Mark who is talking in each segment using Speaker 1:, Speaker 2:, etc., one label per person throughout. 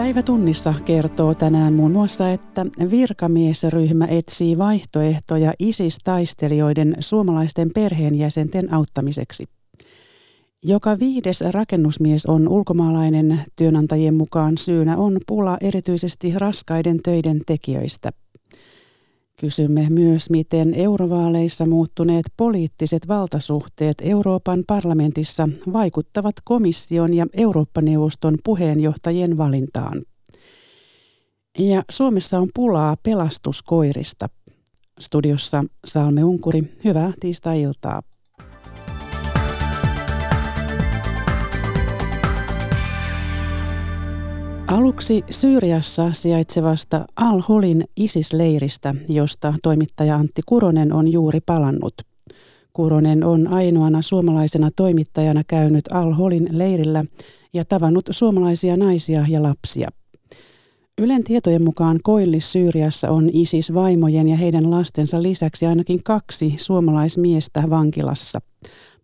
Speaker 1: Päivä tunnissa kertoo tänään muun muassa, että virkamiesryhmä etsii vaihtoehtoja ISIS-taistelijoiden suomalaisten perheenjäsenten auttamiseksi. Joka viides rakennusmies on ulkomaalainen työnantajien mukaan syynä on pula erityisesti raskaiden töiden tekijöistä. Kysymme myös, miten eurovaaleissa muuttuneet poliittiset valtasuhteet Euroopan parlamentissa vaikuttavat komission ja Eurooppa-neuvoston puheenjohtajien valintaan. Ja Suomessa on pulaa pelastuskoirista. Studiossa Salme Unkuri, hyvää tiistai-iltaa. Aluksi Syyriassa sijaitsevasta Al-Holin ISIS-leiristä, josta toimittaja Antti Kuronen on juuri palannut. Kuronen on ainoana suomalaisena toimittajana käynyt Al-Holin leirillä ja tavannut suomalaisia naisia ja lapsia. Ylen tietojen mukaan Koillis Syyriassa on ISIS-vaimojen ja heidän lastensa lisäksi ainakin kaksi suomalaismiestä vankilassa.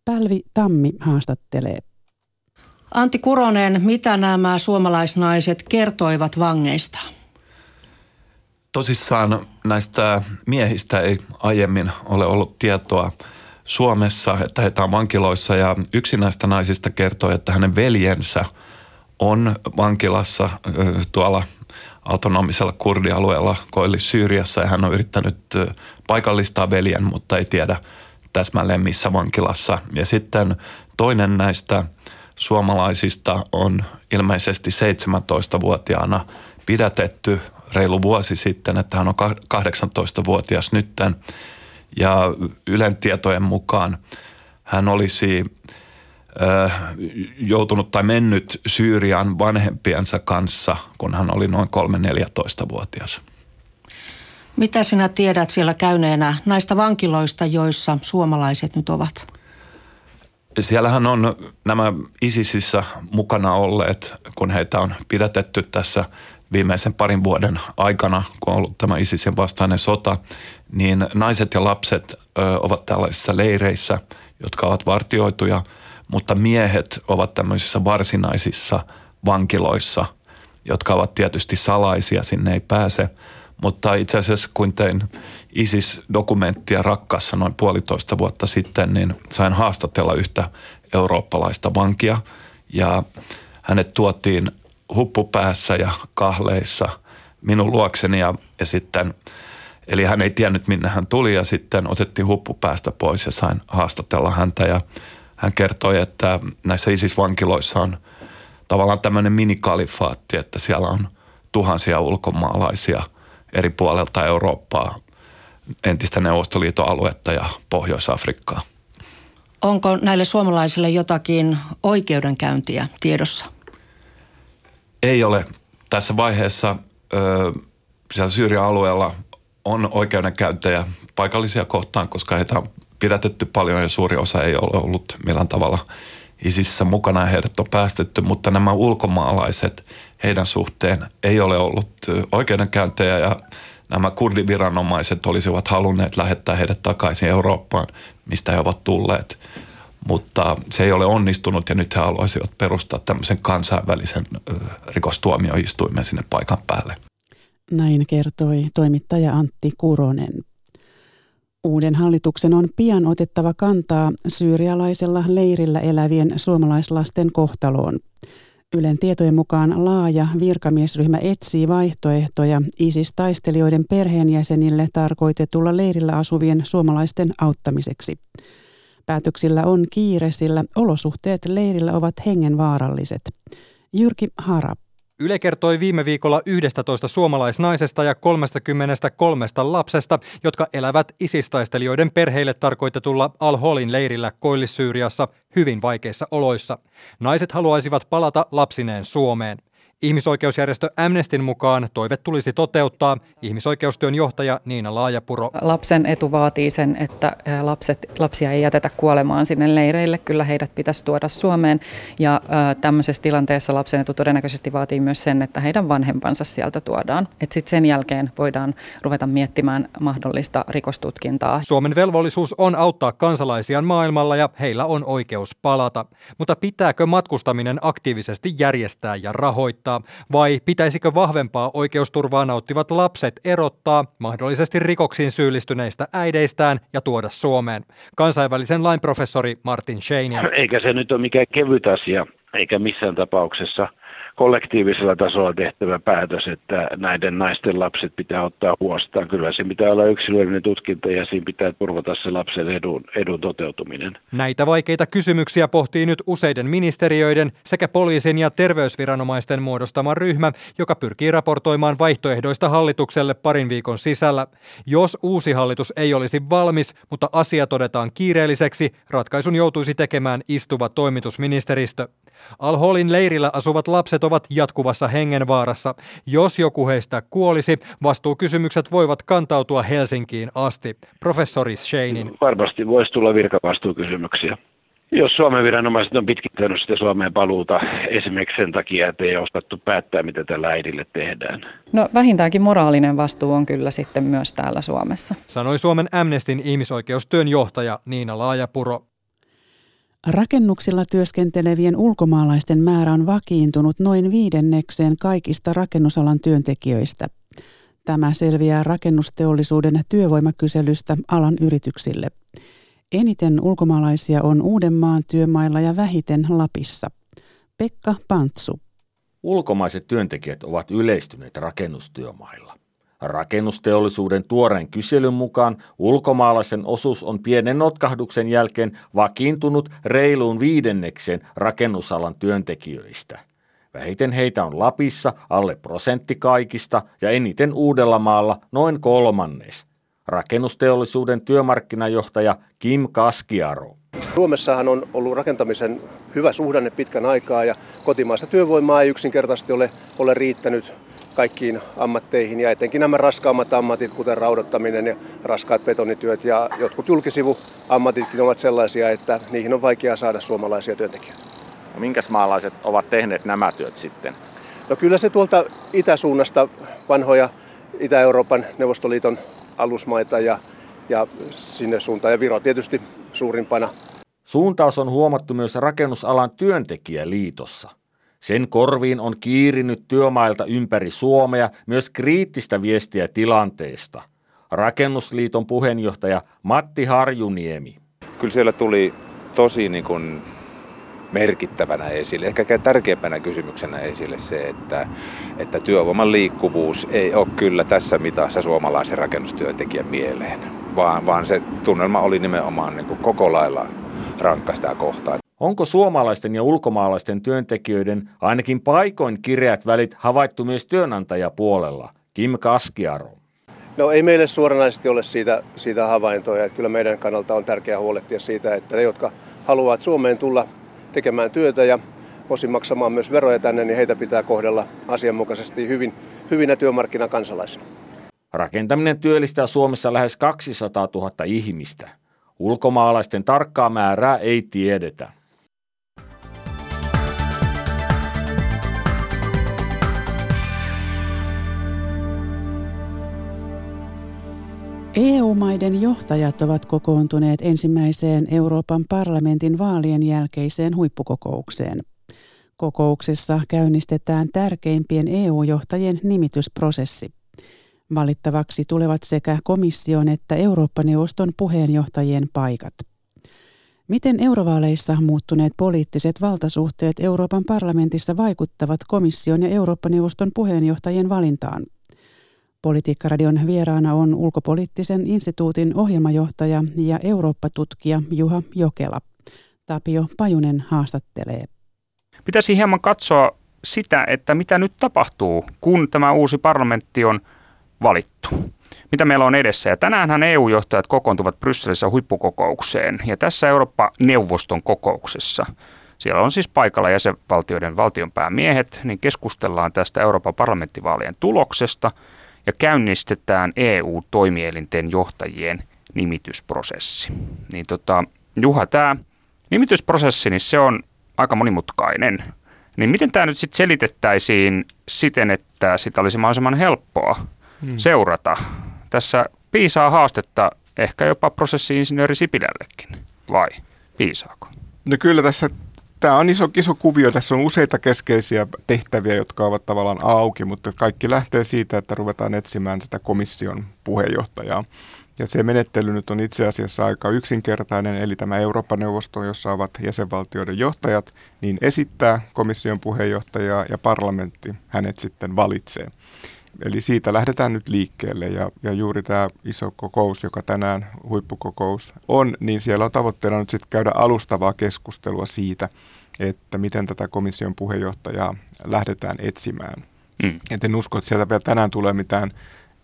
Speaker 1: Pälvi Tammi haastattelee.
Speaker 2: Antti Kuronen, mitä nämä suomalaisnaiset kertoivat vangeista?
Speaker 3: Tosissaan näistä miehistä ei aiemmin ole ollut tietoa Suomessa, että heitä on vankiloissa ja yksi näistä naisista kertoi, että hänen veljensä on vankilassa tuolla autonomisella kurdialueella Koillis Syyriassa ja hän on yrittänyt paikallistaa veljen, mutta ei tiedä täsmälleen missä vankilassa. Ja sitten toinen näistä suomalaisista on ilmeisesti 17-vuotiaana pidätetty reilu vuosi sitten, että hän on 18-vuotias nytten. Ja Ylen tietojen mukaan hän olisi joutunut tai mennyt Syyrian vanhempiensa kanssa, kun hän oli noin 3-14-vuotias.
Speaker 2: Mitä sinä tiedät siellä käyneenä näistä vankiloista, joissa suomalaiset nyt ovat?
Speaker 3: Siellähän on nämä ISISissä mukana olleet, kun heitä on pidätetty tässä viimeisen parin vuoden aikana, kun on ollut tämä ISISin vastainen sota, niin naiset ja lapset ovat tällaisissa leireissä, jotka ovat vartioituja, mutta miehet ovat tämmöisissä varsinaisissa vankiloissa, jotka ovat tietysti salaisia, sinne ei pääse. Mutta itse asiassa kun tein ISIS-dokumenttia Rakkassa noin puolitoista vuotta sitten, niin sain haastatella yhtä eurooppalaista vankia. Ja hänet tuotiin huppupäässä ja kahleissa minun luokseni ja, ja sitten, eli hän ei tiennyt minne hän tuli ja sitten otettiin huppupäästä pois ja sain haastatella häntä. Ja hän kertoi, että näissä ISIS-vankiloissa on tavallaan tämmöinen minikalifaatti, että siellä on tuhansia ulkomaalaisia eri puolelta Eurooppaa entistä Neuvostoliiton aluetta ja Pohjois-Afrikkaa.
Speaker 2: Onko näille suomalaisille jotakin oikeudenkäyntiä tiedossa?
Speaker 3: Ei ole. Tässä vaiheessa ö, siellä Syyrian alueella on oikeudenkäyntejä paikallisia kohtaan, koska heitä on pidätetty paljon ja suuri osa ei ole ollut millään tavalla ISISissä mukana ja heidät on päästetty, mutta nämä ulkomaalaiset, heidän suhteen ei ole ollut oikeudenkäyntejä ja nämä kurdiviranomaiset olisivat halunneet lähettää heidät takaisin Eurooppaan, mistä he ovat tulleet. Mutta se ei ole onnistunut ja nyt he haluaisivat perustaa tämmöisen kansainvälisen rikostuomioistuimen sinne paikan päälle.
Speaker 1: Näin kertoi toimittaja Antti Kuronen. Uuden hallituksen on pian otettava kantaa syyrialaisella leirillä elävien suomalaislasten kohtaloon. Ylen tietojen mukaan laaja virkamiesryhmä etsii vaihtoehtoja ISIS-taistelijoiden perheenjäsenille tarkoitetulla leirillä asuvien suomalaisten auttamiseksi. Päätöksillä on kiire, sillä olosuhteet leirillä ovat hengenvaaralliset. Jyrki Harap.
Speaker 4: Yle kertoi viime viikolla 11 suomalaisnaisesta ja 33 lapsesta, jotka elävät isistaistelijoiden perheille tarkoitetulla Al-Holin leirillä Koillis-Syyriassa hyvin vaikeissa oloissa. Naiset haluaisivat palata lapsineen Suomeen. Ihmisoikeusjärjestö Amnestin mukaan toive tulisi toteuttaa. Ihmisoikeustyön johtaja Niina Laajapuro.
Speaker 5: Lapsen etu vaatii sen, että lapset, lapsia ei jätetä kuolemaan sinne leireille. Kyllä heidät pitäisi tuoda Suomeen. Ja tämmöisessä tilanteessa lapsen etu todennäköisesti vaatii myös sen, että heidän vanhempansa sieltä tuodaan. Sitten sen jälkeen voidaan ruveta miettimään mahdollista rikostutkintaa.
Speaker 4: Suomen velvollisuus on auttaa kansalaisiaan maailmalla ja heillä on oikeus palata. Mutta pitääkö matkustaminen aktiivisesti järjestää ja rahoittaa? Kunnioittaa, vai pitäisikö vahvempaa oikeusturvaa nauttivat lapset erottaa mahdollisesti rikoksiin syyllistyneistä äideistään ja tuoda Suomeen? Kansainvälisen lain professori Martin Scheinin.
Speaker 6: Eikä se nyt ole mikään kevyt asia, eikä missään tapauksessa – kollektiivisella tasolla tehtävä päätös, että näiden naisten lapset pitää ottaa huostaan. Kyllä se pitää olla yksilöllinen tutkinta ja siinä pitää turvata se lapsen edun, edun toteutuminen.
Speaker 4: Näitä vaikeita kysymyksiä pohtii nyt useiden ministeriöiden sekä poliisin ja terveysviranomaisten muodostama ryhmä, joka pyrkii raportoimaan vaihtoehdoista hallitukselle parin viikon sisällä. Jos uusi hallitus ei olisi valmis, mutta asia todetaan kiireelliseksi, ratkaisun joutuisi tekemään istuva toimitusministeristö. Al-Holin leirillä asuvat lapset ovat jatkuvassa hengenvaarassa. Jos joku heistä kuolisi, vastuukysymykset voivat kantautua Helsinkiin asti. Professori Shanein.
Speaker 6: Varmasti voisi tulla virkavastuukysymyksiä. Jos Suomen viranomaiset on pitkittänyt sitä Suomeen paluuta esimerkiksi sen takia, että ei osattu päättää, mitä tällä äidille tehdään.
Speaker 5: No vähintäänkin moraalinen vastuu on kyllä sitten myös täällä Suomessa.
Speaker 4: Sanoi Suomen Amnestin ihmisoikeustyön johtaja Niina Laajapuro.
Speaker 1: Rakennuksilla työskentelevien ulkomaalaisten määrä on vakiintunut noin viidennekseen kaikista rakennusalan työntekijöistä. Tämä selviää rakennusteollisuuden työvoimakyselystä alan yrityksille. Eniten ulkomaalaisia on Uudenmaan työmailla ja vähiten Lapissa. Pekka Pantsu.
Speaker 7: Ulkomaiset työntekijät ovat yleistyneet rakennustyömailla. Rakennusteollisuuden tuoreen kyselyn mukaan ulkomaalaisen osuus on pienen notkahduksen jälkeen vakiintunut reiluun viidenneksen rakennusalan työntekijöistä. Vähiten heitä on Lapissa alle prosentti kaikista ja eniten Uudellamaalla noin kolmannes. Rakennusteollisuuden työmarkkinajohtaja Kim Kaskiaro.
Speaker 8: Suomessahan on ollut rakentamisen hyvä suhdanne pitkän aikaa ja kotimaista työvoimaa ei yksinkertaisesti ole, ole riittänyt kaikkiin ammatteihin ja etenkin nämä raskaammat ammatit, kuten raudottaminen ja raskaat betonityöt ja jotkut julkisivuammatitkin ovat sellaisia, että niihin on vaikea saada suomalaisia työntekijöitä.
Speaker 7: No minkäs maalaiset ovat tehneet nämä työt sitten?
Speaker 8: No kyllä se tuolta itäsuunnasta vanhoja Itä-Euroopan Neuvostoliiton alusmaita ja, ja sinne suuntaan ja Viro tietysti suurimpana.
Speaker 7: Suuntaus on huomattu myös rakennusalan työntekijäliitossa. Sen korviin on kiirinyt työmailta ympäri Suomea myös kriittistä viestiä tilanteesta. Rakennusliiton puheenjohtaja Matti Harjuniemi.
Speaker 9: Kyllä siellä tuli tosi niin kuin merkittävänä esille, ehkä tärkeimpänä kysymyksenä esille se, että, että työvoiman liikkuvuus ei ole kyllä tässä mitassa suomalaisen rakennustyöntekijän mieleen, vaan, vaan se tunnelma oli nimenomaan niin kuin koko lailla rankka sitä kohtaa.
Speaker 7: Onko suomalaisten ja ulkomaalaisten työntekijöiden ainakin paikoin kireät välit havaittu myös työnantajapuolella? Kim Kaskiaro.
Speaker 8: No ei meille suoranaisesti ole siitä, siitä havaintoja. Että kyllä meidän kannalta on tärkeää huolehtia siitä, että ne, jotka haluavat Suomeen tulla tekemään työtä ja osin maksamaan myös veroja tänne, niin heitä pitää kohdella asianmukaisesti hyvin, hyvinä työmarkkinakansalaisina.
Speaker 7: Rakentaminen työllistää Suomessa lähes 200 000 ihmistä. Ulkomaalaisten tarkkaa määrää ei tiedetä.
Speaker 1: EU-maiden johtajat ovat kokoontuneet ensimmäiseen Euroopan parlamentin vaalien jälkeiseen huippukokoukseen. Kokouksessa käynnistetään tärkeimpien EU-johtajien nimitysprosessi. Valittavaksi tulevat sekä komission että Eurooppa-neuvoston puheenjohtajien paikat. Miten eurovaaleissa muuttuneet poliittiset valtasuhteet Euroopan parlamentissa vaikuttavat komission ja Eurooppa-neuvoston puheenjohtajien valintaan? Politiikkaradion vieraana on ulkopoliittisen instituutin ohjelmajohtaja ja Eurooppa-tutkija Juha Jokela. Tapio Pajunen haastattelee.
Speaker 10: Pitäisi hieman katsoa sitä, että mitä nyt tapahtuu, kun tämä uusi parlamentti on valittu. Mitä meillä on edessä? Ja tänäänhän EU-johtajat kokoontuvat Brysselissä huippukokoukseen ja tässä Eurooppa-neuvoston kokouksessa siellä on siis paikalla jäsenvaltioiden valtionpäämiehet, niin keskustellaan tästä Euroopan parlamenttivaalien tuloksesta – ja käynnistetään EU-toimielinten johtajien nimitysprosessi. Niin tota, Juha, tämä nimitysprosessi, niin se on aika monimutkainen. Niin miten tämä nyt sitten selitettäisiin siten, että sitä olisi mahdollisimman helppoa hmm. seurata? Tässä piisaa haastetta ehkä jopa prosessi-insinööri Sipilällekin, vai piisaako?
Speaker 11: No kyllä tässä tämä on iso, iso kuvio. Tässä on useita keskeisiä tehtäviä, jotka ovat tavallaan auki, mutta kaikki lähtee siitä, että ruvetaan etsimään sitä komission puheenjohtajaa. Ja se menettely nyt on itse asiassa aika yksinkertainen, eli tämä Euroopan neuvosto, jossa ovat jäsenvaltioiden johtajat, niin esittää komission puheenjohtajaa ja parlamentti hänet sitten valitsee. Eli siitä lähdetään nyt liikkeelle ja, ja juuri tämä iso kokous, joka tänään huippukokous on, niin siellä on tavoitteena nyt sitten käydä alustavaa keskustelua siitä, että miten tätä komission puheenjohtajaa lähdetään etsimään. Mm. Et en usko, että sieltä vielä tänään tulee mitään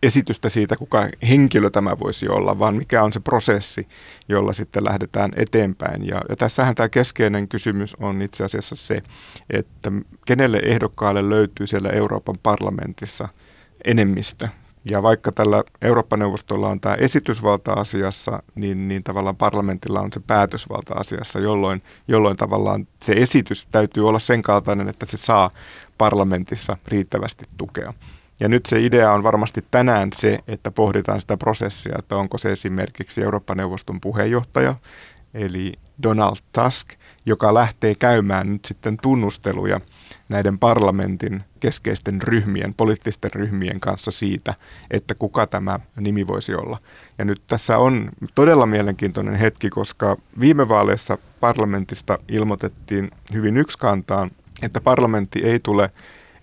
Speaker 11: esitystä siitä, kuka henkilö tämä voisi olla, vaan mikä on se prosessi, jolla sitten lähdetään eteenpäin. Ja, ja tässähän tämä keskeinen kysymys on itse asiassa se, että kenelle ehdokkaalle löytyy siellä Euroopan parlamentissa enemmistö. Ja vaikka tällä Eurooppa-neuvostolla on tämä esitysvalta asiassa, niin, niin tavallaan parlamentilla on se päätösvalta asiassa, jolloin, jolloin tavallaan se esitys täytyy olla sen kaltainen, että se saa parlamentissa riittävästi tukea. Ja nyt se idea on varmasti tänään se, että pohditaan sitä prosessia, että onko se esimerkiksi Eurooppa-neuvoston puheenjohtaja, eli Donald Tusk, joka lähtee käymään nyt sitten tunnusteluja näiden parlamentin keskeisten ryhmien, poliittisten ryhmien kanssa siitä, että kuka tämä nimi voisi olla. Ja nyt tässä on todella mielenkiintoinen hetki, koska viime vaaleissa parlamentista ilmoitettiin hyvin yksikantaan, että parlamentti ei tule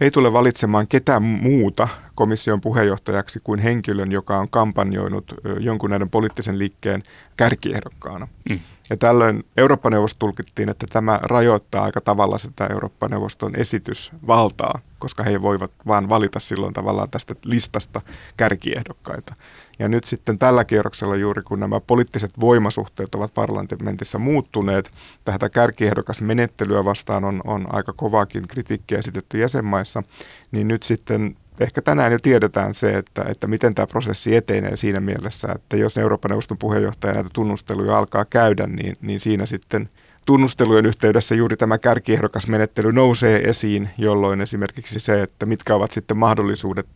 Speaker 11: ei tule valitsemaan ketään muuta komission puheenjohtajaksi kuin henkilön, joka on kampanjoinut jonkun näiden poliittisen liikkeen kärkiehdokkaana. Mm. Ja tällöin Eurooppa-neuvosto tulkittiin, että tämä rajoittaa aika tavalla sitä Eurooppa-neuvoston esitysvaltaa, koska he voivat vain valita silloin tavallaan tästä listasta kärkiehdokkaita. Ja nyt sitten tällä kierroksella juuri kun nämä poliittiset voimasuhteet ovat parlamentissa muuttuneet, tätä kärkiehdokasmenettelyä vastaan on, on aika kovaakin kritiikkiä esitetty jäsenmaissa, niin nyt sitten ehkä tänään jo tiedetään se, että, että miten tämä prosessi etenee siinä mielessä, että jos Euroopan neuvoston puheenjohtaja näitä tunnusteluja alkaa käydä, niin, niin siinä sitten tunnustelujen yhteydessä juuri tämä kärkiehdokasmenettely nousee esiin, jolloin esimerkiksi se, että mitkä ovat sitten mahdollisuudet,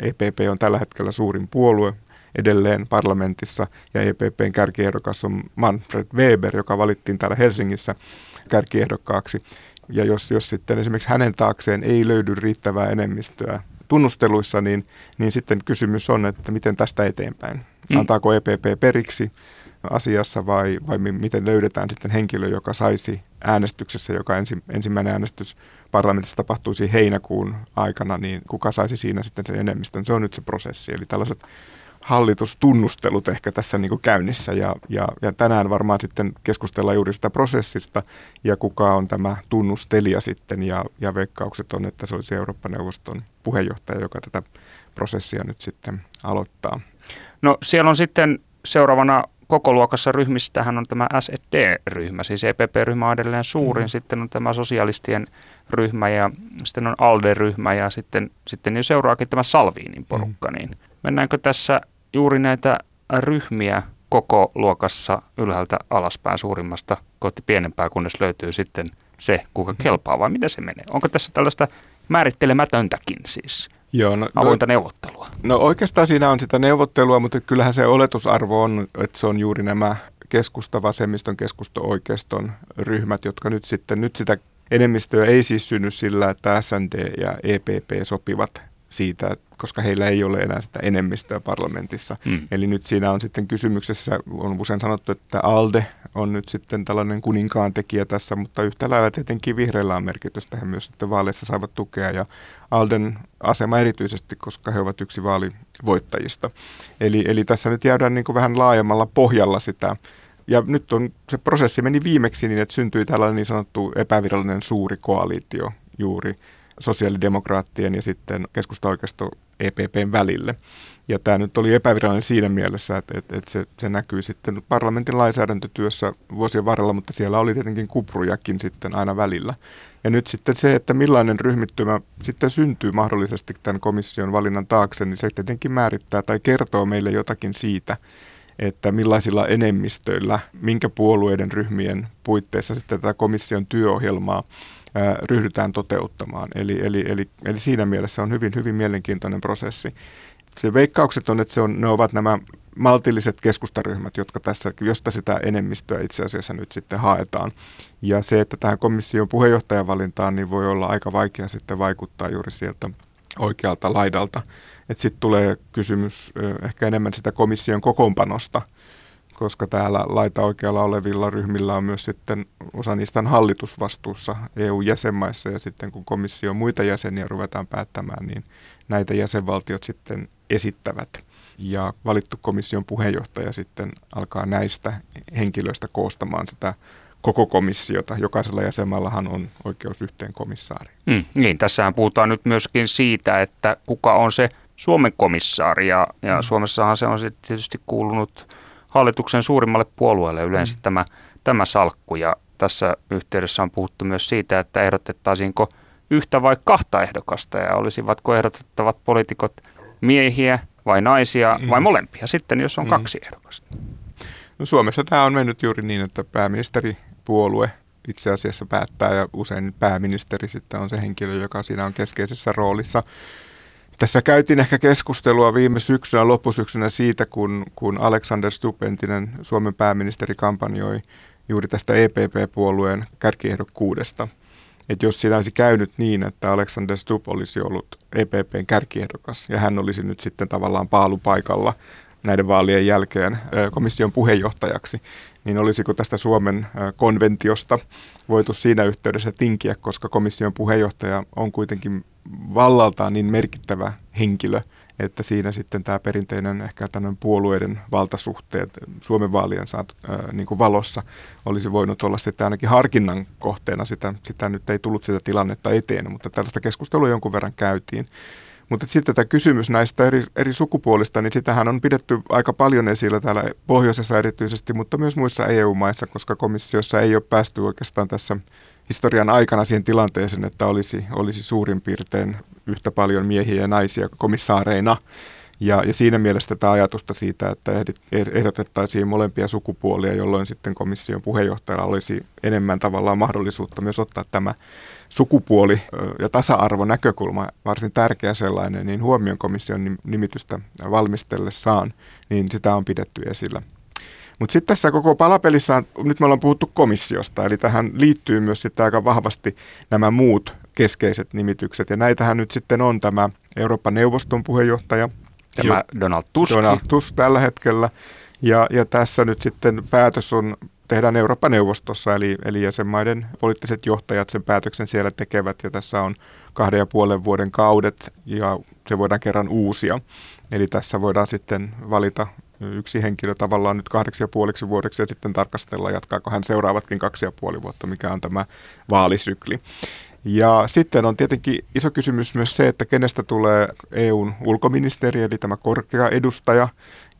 Speaker 11: EPP on tällä hetkellä suurin puolue, edelleen parlamentissa ja EPPn kärkiehdokas on Manfred Weber, joka valittiin täällä Helsingissä kärkiehdokkaaksi. Ja jos, jos sitten esimerkiksi hänen taakseen ei löydy riittävää enemmistöä tunnusteluissa, niin, niin sitten kysymys on, että miten tästä eteenpäin. Mm. Antaako EPP periksi asiassa vai, vai miten löydetään sitten henkilö, joka saisi äänestyksessä, joka ensi, ensimmäinen äänestys parlamentissa tapahtuisi heinäkuun aikana, niin kuka saisi siinä sitten sen enemmistön. Se on nyt se prosessi. Eli tällaiset hallitustunnustelut ehkä tässä niin kuin käynnissä ja, ja, ja tänään varmaan sitten keskustellaan juuri sitä prosessista ja kuka on tämä tunnustelija sitten ja, ja veikkaukset on, että se olisi Eurooppa-neuvoston puheenjohtaja, joka tätä prosessia nyt sitten aloittaa.
Speaker 10: No siellä on sitten seuraavana koko luokassa ryhmistähän on tämä SED-ryhmä, siis EPP-ryhmä on edelleen suurin, mm. sitten on tämä sosialistien ryhmä ja sitten on ALDE-ryhmä ja sitten, sitten jo seuraakin tämä Salviinin porukka, mm. niin mennäänkö tässä juuri näitä ryhmiä koko luokassa ylhäältä alaspäin suurimmasta kohti pienempää, kunnes löytyy sitten se, kuka kelpaa, vai miten se menee? Onko tässä tällaista määrittelemätöntäkin siis? Joo, no, avointa no, neuvottelua?
Speaker 11: No oikeastaan siinä on sitä neuvottelua, mutta kyllähän se oletusarvo on, että se on juuri nämä keskusta, vasemmiston, keskusto-oikeiston ryhmät, jotka nyt sitten, nyt sitä enemmistöä ei siis synny sillä, että SND ja EPP sopivat siitä, koska heillä ei ole enää sitä enemmistöä parlamentissa. Mm. Eli nyt siinä on sitten kysymyksessä, on usein sanottu, että ALDE on nyt sitten tällainen kuninkaan tekijä tässä, mutta yhtä lailla tietenkin vihreillä on merkitystä. He myös sitten vaaleissa saivat tukea ja ALDEn asema erityisesti, koska he ovat yksi vaalivoittajista. Eli, eli tässä nyt jäädään niin kuin vähän laajemmalla pohjalla sitä ja nyt on, se prosessi meni viimeksi niin, että syntyi tällainen niin sanottu epävirallinen suuri koalitio juuri sosiaalidemokraattien ja sitten keskusta-oikeisto EPPn välille. Ja tämä nyt oli epävirallinen siinä mielessä, että, että, että se, se näkyy sitten parlamentin lainsäädäntötyössä vuosien varrella, mutta siellä oli tietenkin kuprujakin sitten aina välillä. Ja nyt sitten se, että millainen ryhmittymä sitten syntyy mahdollisesti tämän komission valinnan taakse, niin se tietenkin määrittää tai kertoo meille jotakin siitä, että millaisilla enemmistöillä, minkä puolueiden ryhmien puitteissa sitten tätä komission työohjelmaa ryhdytään toteuttamaan. Eli, eli, eli, eli siinä mielessä on hyvin, hyvin mielenkiintoinen prosessi. Se veikkaukset on, että se on, ne ovat nämä maltilliset keskustaryhmät, jotka tässä, josta sitä enemmistöä itse asiassa nyt sitten haetaan. Ja se, että tähän komission puheenjohtajan valintaan, niin voi olla aika vaikea sitten vaikuttaa juuri sieltä oikealta laidalta. Sitten tulee kysymys ehkä enemmän sitä komission kokoonpanosta, koska täällä laita oikealla olevilla ryhmillä on myös sitten osa niistä on hallitusvastuussa EU-jäsenmaissa ja sitten kun komissio muita jäseniä ruvetaan päättämään, niin näitä jäsenvaltiot sitten esittävät. Ja valittu komission puheenjohtaja sitten alkaa näistä henkilöistä koostamaan sitä koko komissiota. Jokaisella jäsenmaallahan on oikeus yhteen komissaariin.
Speaker 10: Mm, niin, tässähän puhutaan nyt myöskin siitä, että kuka on se Suomen komissaari. Ja, ja mm. Suomessahan se on sitten tietysti kuulunut hallituksen suurimmalle puolueelle yleensä mm. tämä, tämä salkku. Ja tässä yhteydessä on puhuttu myös siitä, että ehdotettaisiinko yhtä vai kahta ehdokasta ja olisivatko ehdotettavat poliitikot miehiä vai naisia vai mm. molempia sitten, jos on mm. kaksi ehdokasta.
Speaker 11: No Suomessa tämä on mennyt juuri niin, että pääministeripuolue itse asiassa päättää ja usein pääministeri sitten on se henkilö, joka siinä on keskeisessä roolissa. Tässä käytiin ehkä keskustelua viime syksynä, loppusyksynä siitä, kun, kun Alexander Stubb, entinen Suomen pääministeri, kampanjoi juuri tästä EPP-puolueen kärkiehdokkuudesta. Että jos siinä olisi käynyt niin, että Alexander Stubb olisi ollut EPPn kärkiehdokas ja hän olisi nyt sitten tavallaan paalupaikalla näiden vaalien jälkeen komission puheenjohtajaksi, niin olisiko tästä Suomen konventiosta voitu siinä yhteydessä tinkiä, koska komission puheenjohtaja on kuitenkin vallaltaan niin merkittävä henkilö, että siinä sitten tämä perinteinen ehkä tämmöinen puolueiden valtasuhteet Suomen vaalien saatu, ää, niin kuin valossa olisi voinut olla sitten ainakin harkinnan kohteena. Sitä, sitä nyt ei tullut sitä tilannetta eteen, mutta tällaista keskustelua jonkun verran käytiin. Mutta sitten tämä kysymys näistä eri, eri sukupuolista, niin sitähän on pidetty aika paljon esillä täällä pohjoisessa erityisesti, mutta myös muissa EU-maissa, koska komissiossa ei ole päästy oikeastaan tässä historian aikana siihen tilanteeseen, että olisi, olisi suurin piirtein yhtä paljon miehiä ja naisia komissaareina. Ja, ja siinä mielessä tätä ajatusta siitä, että ehdotettaisiin molempia sukupuolia, jolloin sitten komission puheenjohtajalla olisi enemmän tavallaan mahdollisuutta myös ottaa tämä sukupuoli- ja tasa-arvo näkökulma, varsin tärkeä sellainen, niin huomion komission nimitystä valmistellessaan, niin sitä on pidetty esillä. Mutta sitten tässä koko palapelissä, nyt me ollaan puhuttu komissiosta, eli tähän liittyy myös sitten aika vahvasti nämä muut keskeiset nimitykset. Ja näitähän nyt sitten on tämä Euroopan neuvoston puheenjohtaja.
Speaker 10: Tämä jo, Donald Tusk.
Speaker 11: Donald Tusk tällä hetkellä. Ja, ja tässä nyt sitten päätös on tehdään Euroopan neuvostossa, eli, eli jäsenmaiden poliittiset johtajat sen päätöksen siellä tekevät, ja tässä on kahden ja puolen vuoden kaudet, ja se voidaan kerran uusia. Eli tässä voidaan sitten valita yksi henkilö tavallaan nyt kahdeksi ja puoliksi vuodeksi ja sitten tarkastella, jatkaako hän seuraavatkin kaksi ja puoli vuotta, mikä on tämä vaalisykli. Ja sitten on tietenkin iso kysymys myös se, että kenestä tulee EUn ulkoministeri, eli tämä korkea edustaja,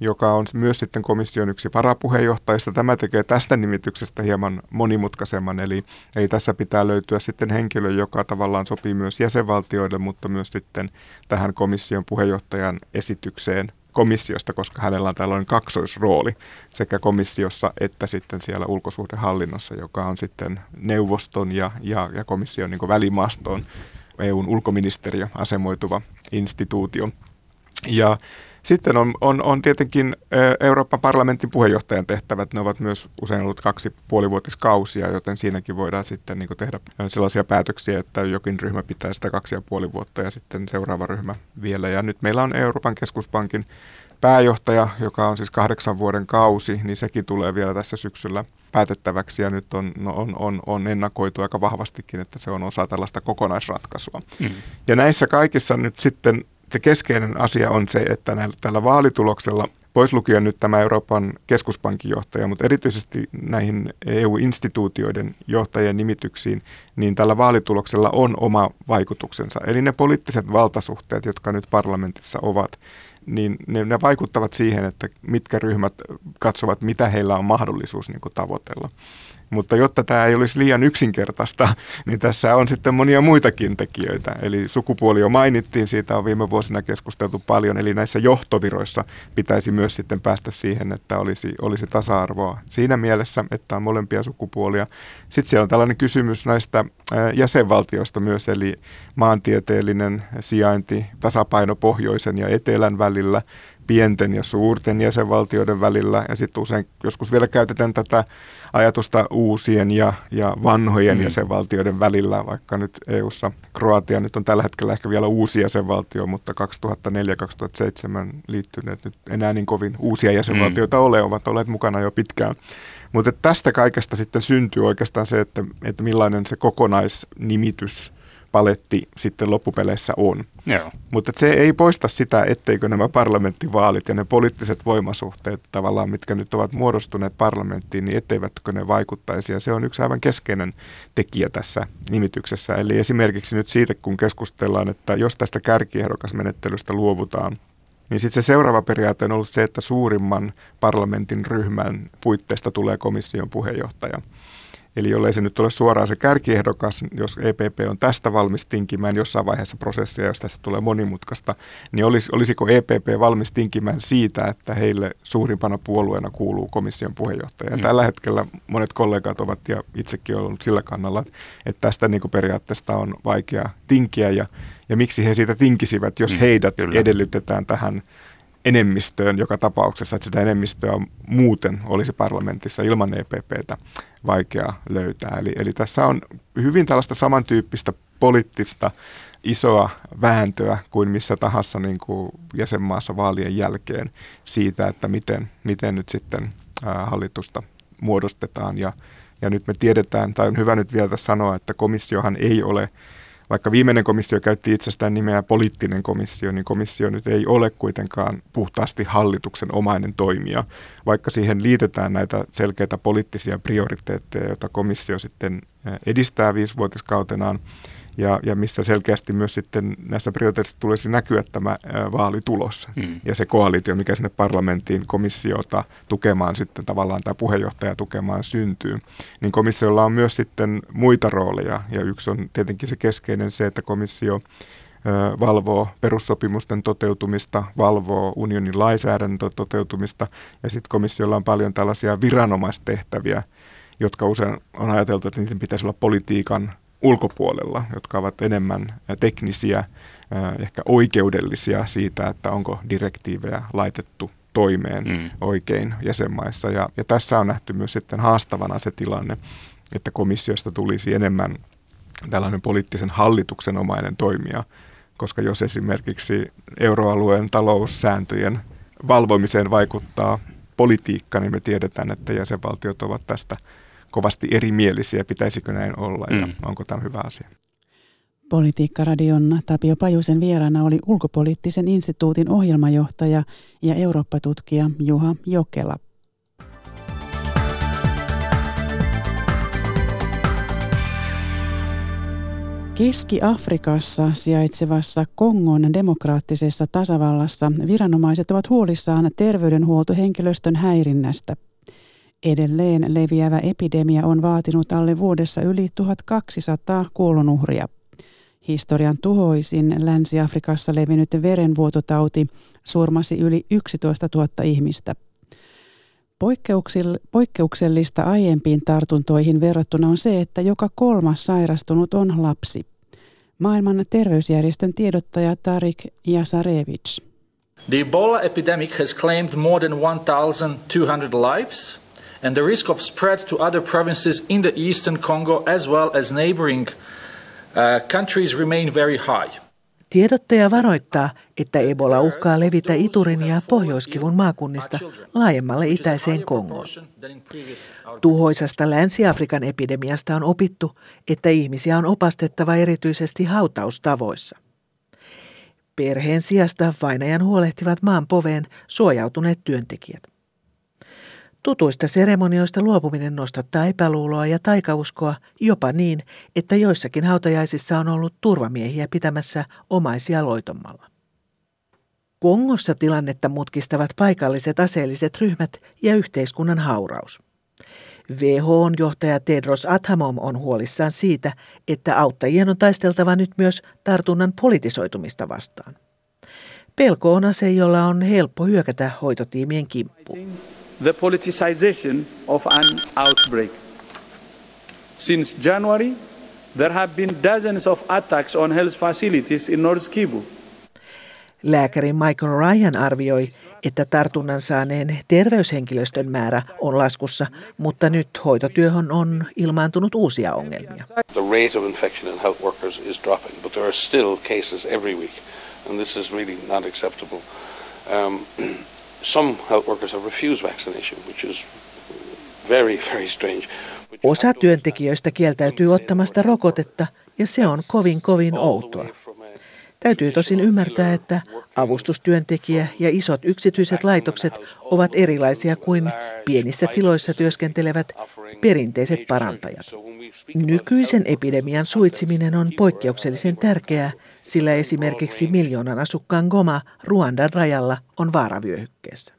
Speaker 11: joka on myös sitten komission yksi varapuheenjohtajista. Tämä tekee tästä nimityksestä hieman monimutkaisemman, eli, eli tässä pitää löytyä sitten henkilö, joka tavallaan sopii myös jäsenvaltioille, mutta myös sitten tähän komission puheenjohtajan esitykseen komissiosta, koska hänellä on tällainen kaksoisrooli sekä komissiossa että sitten siellä ulkosuhdehallinnossa, joka on sitten neuvoston ja, ja, ja komission niin välimaastoon EUn ulkoministeriö asemoituva instituutio. Ja sitten on, on, on tietenkin Euroopan parlamentin puheenjohtajan tehtävät. Ne ovat myös usein ollut kaksi puolivuotiskausia, joten siinäkin voidaan sitten niin tehdä sellaisia päätöksiä, että jokin ryhmä pitää sitä kaksi ja puoli vuotta ja sitten seuraava ryhmä vielä. Ja nyt meillä on Euroopan keskuspankin pääjohtaja, joka on siis kahdeksan vuoden kausi, niin sekin tulee vielä tässä syksyllä päätettäväksi ja nyt on, no on, on, on ennakoitu aika vahvastikin, että se on osa tällaista kokonaisratkaisua. Mm. Ja näissä kaikissa nyt sitten se keskeinen asia on se, että näillä, tällä vaalituloksella, pois lukien nyt tämä Euroopan keskuspankin johtaja, mutta erityisesti näihin EU-instituutioiden johtajien nimityksiin, niin tällä vaalituloksella on oma vaikutuksensa. Eli ne poliittiset valtasuhteet, jotka nyt parlamentissa ovat, niin ne, ne vaikuttavat siihen, että mitkä ryhmät katsovat, mitä heillä on mahdollisuus niin kuin tavoitella. Mutta jotta tämä ei olisi liian yksinkertaista, niin tässä on sitten monia muitakin tekijöitä. Eli sukupuoli jo mainittiin, siitä on viime vuosina keskusteltu paljon. Eli näissä johtoviroissa pitäisi myös sitten päästä siihen, että olisi, olisi tasa-arvoa siinä mielessä, että on molempia sukupuolia. Sitten siellä on tällainen kysymys näistä jäsenvaltioista myös, eli maantieteellinen sijainti, tasapaino pohjoisen ja etelän välillä pienten ja suurten jäsenvaltioiden välillä ja sitten usein joskus vielä käytetään tätä ajatusta uusien ja, ja vanhojen mm. jäsenvaltioiden välillä, vaikka nyt EU-ssa Kroatia nyt on tällä hetkellä ehkä vielä uusi jäsenvaltio, mutta 2004-2007 liittyneet nyt enää niin kovin uusia jäsenvaltioita mm. ole, ovat olleet mukana jo pitkään. Mutta tästä kaikesta sitten syntyy oikeastaan se, että, että millainen se kokonaisnimitys paletti sitten loppupeleissä on.
Speaker 10: Joo.
Speaker 11: Mutta se ei poista sitä, etteikö nämä parlamenttivaalit ja ne poliittiset voimasuhteet tavallaan, mitkä nyt ovat muodostuneet parlamenttiin, niin etteivätkö ne vaikuttaisi. Ja se on yksi aivan keskeinen tekijä tässä nimityksessä. Eli esimerkiksi nyt siitä, kun keskustellaan, että jos tästä kärkiehdokasmenettelystä luovutaan, niin sitten se seuraava periaate on ollut se, että suurimman parlamentin ryhmän puitteista tulee komission puheenjohtaja. Eli jollei se nyt ole suoraan se kärkiehdokas, jos EPP on tästä valmis tinkimään jossain vaiheessa prosessia, jos tästä tulee monimutkaista, niin olis, olisiko EPP valmis tinkimään siitä, että heille suurimpana puolueena kuuluu komission puheenjohtaja. Mm. Tällä hetkellä monet kollegat ovat ja itsekin ollut sillä kannalla, että tästä niin kuin periaatteesta on vaikea tinkiä ja, ja miksi he siitä tinkisivät, jos mm, heidät kyllä. edellytetään tähän enemmistöön joka tapauksessa, että sitä enemmistöä muuten olisi parlamentissa ilman EPPtä vaikea löytää. Eli, eli tässä on hyvin tällaista samantyyppistä poliittista isoa vääntöä kuin missä tahansa niin kuin jäsenmaassa vaalien jälkeen siitä, että miten, miten nyt sitten hallitusta muodostetaan. Ja, ja nyt me tiedetään, tai on hyvä nyt vielä sanoa, että komissiohan ei ole vaikka viimeinen komissio käytti itsestään nimeä poliittinen komissio, niin komissio nyt ei ole kuitenkaan puhtaasti hallituksen omainen toimija, vaikka siihen liitetään näitä selkeitä poliittisia prioriteetteja, joita komissio sitten edistää viisivuotiskautenaan ja, ja missä selkeästi myös sitten näissä prioriteetissa tulisi näkyä tämä vaalitulos mm. ja se koalitio, mikä sinne parlamenttiin komissiota tukemaan sitten tavallaan tämä puheenjohtaja tukemaan syntyy. Niin komissiolla on myös sitten muita rooleja ja yksi on tietenkin se keskeinen se, että komissio valvoo perussopimusten toteutumista, valvoo unionin lainsäädännön toteutumista ja sitten komissiolla on paljon tällaisia viranomaistehtäviä, jotka usein on ajateltu, että niiden pitäisi olla politiikan ulkopuolella, jotka ovat enemmän teknisiä, ehkä oikeudellisia siitä, että onko direktiivejä laitettu toimeen mm. oikein jäsenmaissa. Ja, ja tässä on nähty myös sitten haastavana se tilanne, että komissiosta tulisi enemmän tällainen poliittisen hallituksen omainen toimija, koska jos esimerkiksi euroalueen taloussääntöjen valvomiseen vaikuttaa politiikka, niin me tiedetään, että jäsenvaltiot ovat tästä kovasti erimielisiä, pitäisikö näin olla ja mm. onko tämä hyvä asia.
Speaker 1: Politiikkaradion Tapio Pajusen vieraana oli ulkopoliittisen instituutin ohjelmajohtaja ja Eurooppa-tutkija Juha Jokela. Keski-Afrikassa sijaitsevassa Kongon demokraattisessa tasavallassa viranomaiset ovat huolissaan terveydenhuoltohenkilöstön häirinnästä – Edelleen leviävä epidemia on vaatinut alle vuodessa yli 1200 kuolonuhria. Historian tuhoisin Länsi-Afrikassa levinnyt verenvuototauti surmasi yli 11 000 ihmistä. Poikkeuksellista aiempiin tartuntoihin verrattuna on se, että joka kolmas sairastunut on lapsi. Maailman terveysjärjestön tiedottaja Tarik Jasarevich.
Speaker 12: The Ebola epidemic has claimed more than 1,200 lives – and the risk of spread to other provinces in the eastern Congo as well as neighboring uh, countries remain very high.
Speaker 13: Tiedottaja varoittaa, että Ebola uhkaa levitä Iturin ja Pohjoiskivun maakunnista laajemmalle itäiseen Kongoon. Tuhoisasta Länsi-Afrikan epidemiasta on opittu, että ihmisiä on opastettava erityisesti hautaustavoissa. Perheen sijasta vainajan huolehtivat maan poveen suojautuneet työntekijät. Tutuista seremonioista luopuminen nostattaa epäluuloa ja taikauskoa jopa niin, että joissakin hautajaisissa on ollut turvamiehiä pitämässä omaisia loitommalla. Kongossa tilannetta mutkistavat paikalliset aseelliset ryhmät ja yhteiskunnan hauraus. WHOn johtaja Tedros Adhanom on huolissaan siitä, että auttajien on taisteltava nyt myös tartunnan politisoitumista vastaan. Pelko on ase, jolla on helppo hyökätä hoitotiimien kimppuun
Speaker 14: the politicization of an outbreak. Since January, there have been dozens of attacks on health facilities in North Kivu.
Speaker 13: Lääkäri Michael Ryan arvioi, että tartunnan saaneen terveyshenkilöstön määrä on laskussa, mutta nyt hoitotyöhön on ilmaantunut uusia ongelmia. The rate of infection in health workers is dropping, but there are still cases every week, and this is really not acceptable. Um, some health workers have refused vaccination, which is very, very strange. Osa työntekijöistä kieltäytyy ottamasta rokotetta, ja se on kovin kovin outoa. Täytyy tosin ymmärtää, että avustustyöntekijä ja isot yksityiset laitokset ovat erilaisia kuin pienissä tiloissa työskentelevät perinteiset parantajat. Nykyisen epidemian suitsiminen on poikkeuksellisen tärkeää, sillä esimerkiksi miljoonan asukkaan Goma Ruandan rajalla on vaaravyöhykkeessä.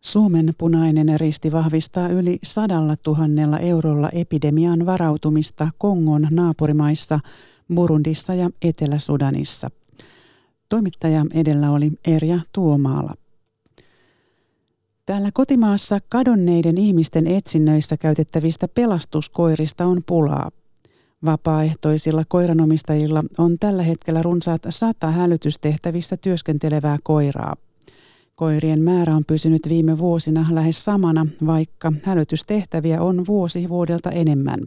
Speaker 1: Suomen punainen risti vahvistaa yli sadalla tuhannella eurolla epidemian varautumista Kongon naapurimaissa, Burundissa ja Etelä-Sudanissa. Toimittaja edellä oli Erja Tuomaala. Täällä kotimaassa kadonneiden ihmisten etsinnöissä käytettävistä pelastuskoirista on pulaa. Vapaaehtoisilla koiranomistajilla on tällä hetkellä runsaat sata hälytystehtävissä työskentelevää koiraa. Koirien määrä on pysynyt viime vuosina lähes samana, vaikka hälytystehtäviä on vuosi vuodelta enemmän.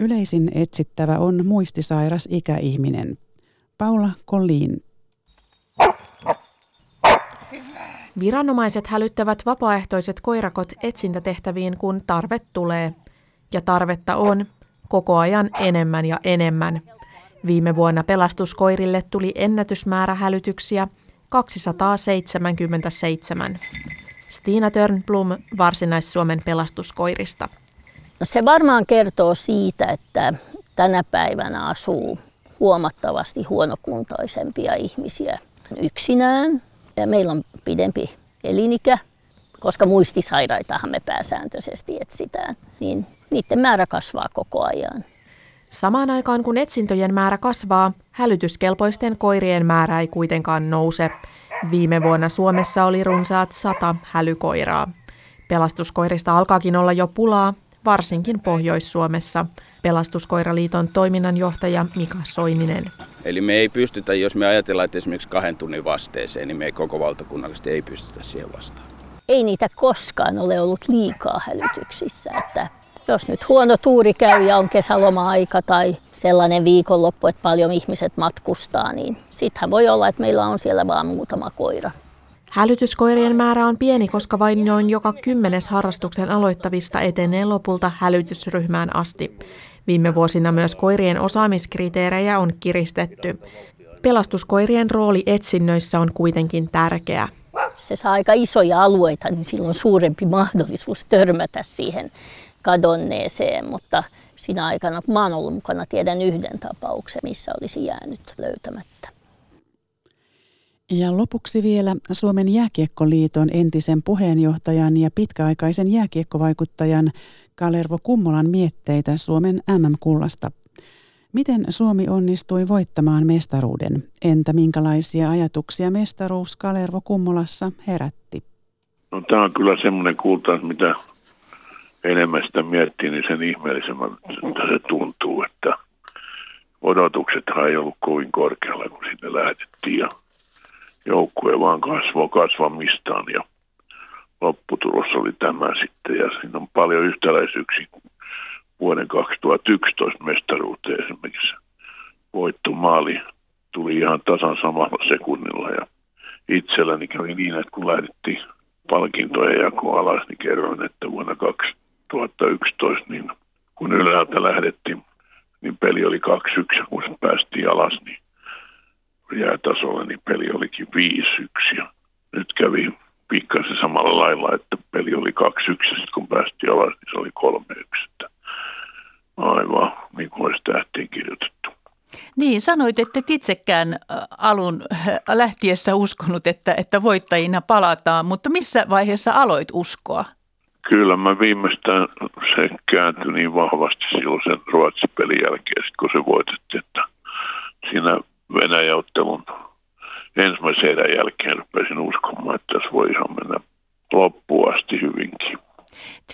Speaker 1: Yleisin etsittävä on muistisairas ikäihminen. Paula Collin.
Speaker 15: Viranomaiset hälyttävät vapaaehtoiset koirakot etsintätehtäviin, kun tarve tulee. Ja tarvetta on koko ajan enemmän ja enemmän. Viime vuonna pelastuskoirille tuli ennätysmäärä hälytyksiä 277. Stina Törnblom Varsinais-Suomen pelastuskoirista.
Speaker 16: No se varmaan kertoo siitä, että tänä päivänä asuu huomattavasti huonokuntoisempia ihmisiä yksinään. Ja meillä on pidempi elinikä, koska muistisairaitahan me pääsääntöisesti etsitään, niin niiden määrä kasvaa koko ajan.
Speaker 15: Samaan aikaan kun etsintöjen määrä kasvaa, hälytyskelpoisten koirien määrä ei kuitenkaan nouse. Viime vuonna Suomessa oli runsaat sata hälykoiraa. Pelastuskoirista alkaakin olla jo pulaa, varsinkin Pohjois-Suomessa. Pelastuskoiraliiton toiminnanjohtaja Mika Soininen.
Speaker 17: Eli me ei pystytä, jos me ajatellaan, että esimerkiksi kahden tunnin vasteeseen, niin me ei koko valtakunnallisesti ei pystytä siihen vastaan.
Speaker 16: Ei niitä koskaan ole ollut liikaa hälytyksissä, että jos nyt huono tuuri käy ja on kesäloma-aika tai sellainen viikonloppu, että paljon ihmiset matkustaa, niin sittenhän voi olla, että meillä on siellä vain muutama koira.
Speaker 15: Hälytyskoirien määrä on pieni, koska vain noin joka kymmenes harrastuksen aloittavista etenee lopulta hälytysryhmään asti. Viime vuosina myös koirien osaamiskriteerejä on kiristetty. Pelastuskoirien rooli etsinnöissä on kuitenkin tärkeä.
Speaker 16: Se saa aika isoja alueita, niin silloin suurempi mahdollisuus törmätä siihen kadonneeseen, mutta siinä aikana, kun oon ollut mukana, tiedän yhden tapauksen, missä olisi jäänyt löytämättä.
Speaker 1: Ja lopuksi vielä Suomen jääkiekkoliiton entisen puheenjohtajan ja pitkäaikaisen jääkiekkovaikuttajan Kalervo Kummolan mietteitä Suomen MM-kullasta. Miten Suomi onnistui voittamaan mestaruuden? Entä minkälaisia ajatuksia mestaruus Kalervo Kummolassa herätti?
Speaker 18: No, tämä on kyllä semmoinen kulta, mitä enemmän sitä miettii, niin sen ihmeellisemmältä se tuntuu, että odotuksethan ei ollut kovin korkealla, kun sinne lähdettiin ja joukkue vaan kasvoi kasvamistaan ja lopputulos oli tämä sitten ja siinä on paljon yhtäläisyyksiä vuoden 2011 mestaruuteen esimerkiksi. Voittomaali tuli ihan tasan samalla sekunnilla ja itselläni kävi niin, että kun lähdettiin palkintojen jako alas, niin kerroin, että vuonna 2011, niin kun ylhäältä lähdettiin, niin peli oli 2-1 ja kun se päästiin alas, niin jäätasolla, niin peli olikin 5-1 ja nyt kävi pikkasen samalla lailla, että peli oli 2-1 ja sitten kun päästiin alas, niin se oli 3-1. Aivan, niin kuin olisi tähtiin kirjoitettu.
Speaker 19: Niin, sanoit, että et itsekään alun lähtiessä uskonut, että, että voittajina palataan, mutta missä vaiheessa aloit uskoa?
Speaker 18: Kyllä mä viimeistään se kääntyi niin vahvasti silloin sen Ruotsin pelin jälkeen, kun se voitettiin, että siinä Venäjä-ottelun ensimmäisen jälkeen rupesin uskomaan, että tässä voi ihan mennä loppuun asti hyvinkin.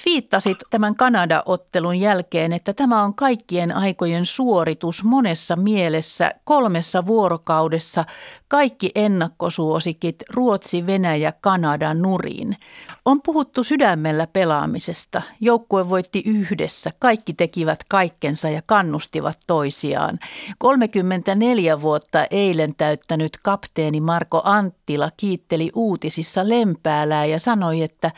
Speaker 19: Twiittasit tämän Kanada-ottelun jälkeen, että tämä on kaikkien aikojen suoritus monessa mielessä kolmessa vuorokaudessa kaikki ennakkosuosikit Ruotsi, Venäjä, Kanada nurin. On puhuttu sydämellä pelaamisesta. Joukkue voitti yhdessä. Kaikki tekivät kaikkensa ja kannustivat toisiaan. 34 vuotta eilen täyttänyt kapteeni Marko Anttila kiitteli uutisissa Lempäälää ja sanoi, että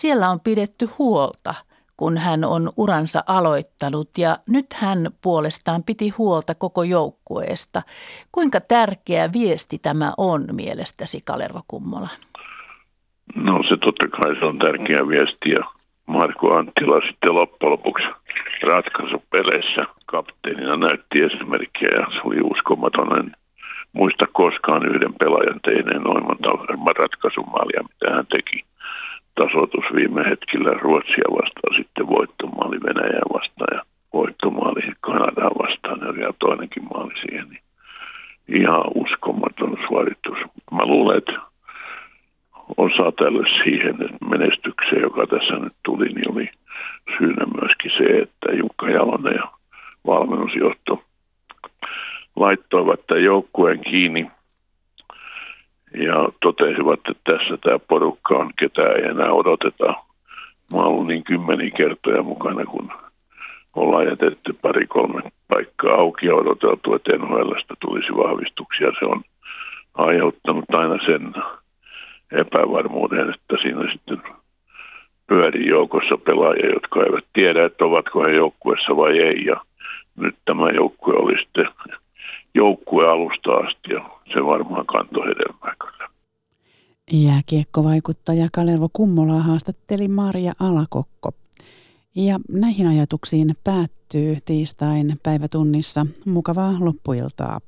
Speaker 19: siellä on pidetty huolta – kun hän on uransa aloittanut ja nyt hän puolestaan piti huolta koko joukkueesta. Kuinka tärkeä viesti tämä on mielestäsi, Kalerva Kummola?
Speaker 18: No se totta kai se on tärkeä viesti ja Marko Anttila sitten loppujen lopuksi ratkaisupeleissä kapteenina näytti esimerkkiä ja se oli uskomaton. En muista koskaan yhden pelaajan teineen noin monta ratkaisumaalia, mitä hän teki tasoitus viime hetkellä Ruotsia vastaan, sitten voittomaali Venäjää vastaan ja voittomaali Kanadaa vastaan ja vielä toinenkin maali siihen. Niin ihan uskomaton suoritus. Mä luulen, että osa tälle siihen että menestykseen, joka tässä nyt tuli, niin oli syynä myöskin se, että Jukka Jalonen ja valmennusjohto laittoivat tämän joukkueen kiinni ja totesivat, että tässä tämä porukka on, ketä ei enää odoteta. Mä ollut niin kymmeniä kertoja mukana, kun ollaan jätetty pari-kolme paikkaa auki ja odoteltu, että NHLstä tulisi vahvistuksia. Se on aiheuttanut aina sen epävarmuuden, että siinä sitten pyörii joukossa pelaajia, jotka eivät tiedä, että ovatko he joukkueessa vai ei. Ja nyt tämä joukkue oli sitten joukkue alusta asti ja se varmaan kantoi hedelmää kyllä.
Speaker 1: Jääkiekkovaikuttaja Kalervo Kummola haastatteli Maria Alakokko. Ja näihin ajatuksiin päättyy tiistain päivätunnissa mukavaa loppuiltaa.